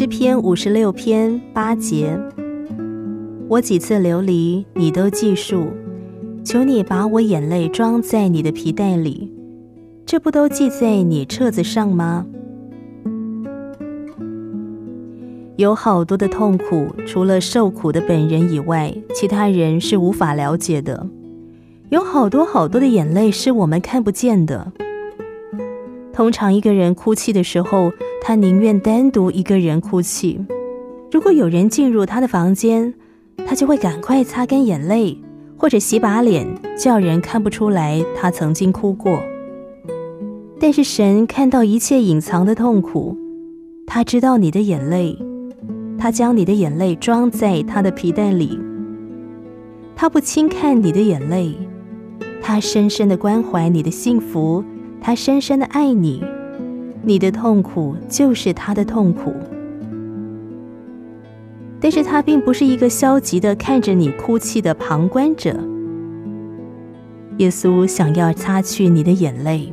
诗篇五十六篇八节，我几次流离，你都记述。求你把我眼泪装在你的皮带里，这不都记在你册子上吗？有好多的痛苦，除了受苦的本人以外，其他人是无法了解的。有好多好多的眼泪是我们看不见的。通常一个人哭泣的时候，他宁愿单独一个人哭泣。如果有人进入他的房间，他就会赶快擦干眼泪，或者洗把脸，叫人看不出来他曾经哭过。但是神看到一切隐藏的痛苦，他知道你的眼泪。他将你的眼泪装在他的皮袋里，他不轻看你的眼泪，他深深的关怀你的幸福，他深深的爱你，你的痛苦就是他的痛苦。但是他并不是一个消极的看着你哭泣的旁观者。耶稣想要擦去你的眼泪，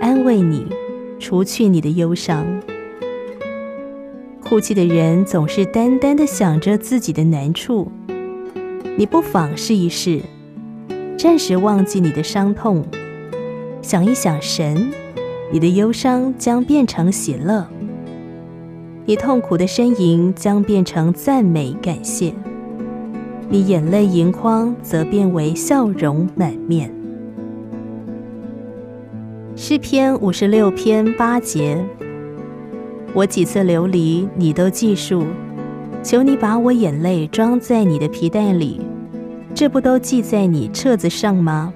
安慰你，除去你的忧伤。哭泣的人总是单单的想着自己的难处，你不妨试一试，暂时忘记你的伤痛，想一想神，你的忧伤将变成喜乐，你痛苦的呻吟将变成赞美感谢，你眼泪盈眶则变为笑容满面。诗篇五十六篇八节。我几次流离，你都记述。求你把我眼泪装在你的皮袋里，这不都记在你册子上吗？